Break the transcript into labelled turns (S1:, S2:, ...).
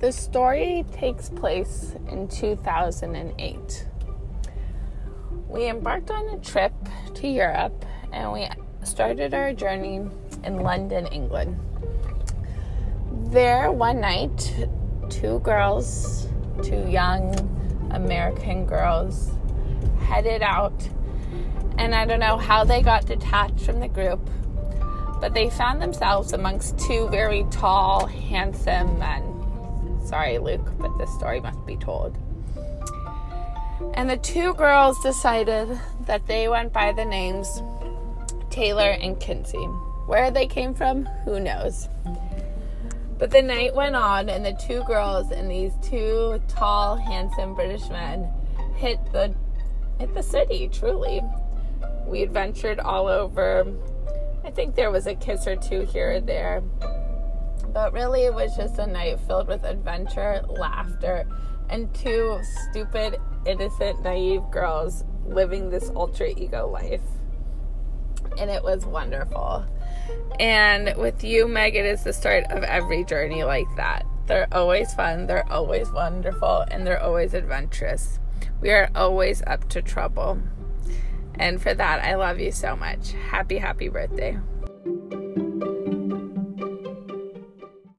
S1: The story takes place in 2008. We embarked on a trip to Europe and we started our journey in London, England. There, one night, two girls, two young American girls, headed out. And I don't know how they got detached from the group, but they found themselves amongst two very tall, handsome men Sorry, Luke, but this story must be told. And the two girls decided that they went by the names Taylor and Kinsey. Where they came from, who knows. But the night went on, and the two girls and these two tall, handsome British men hit the hit the city. Truly, we adventured all over. I think there was a kiss or two here or there, but really, it was just a night filled with adventure, laughter, and two stupid, innocent, naive girls living this ultra ego life. And it was wonderful. And with you, Meg, it is the start of every journey like that. They're always fun, they're always wonderful, and they're always adventurous. We are always up to trouble. And for that, I love you so much. Happy, happy birthday.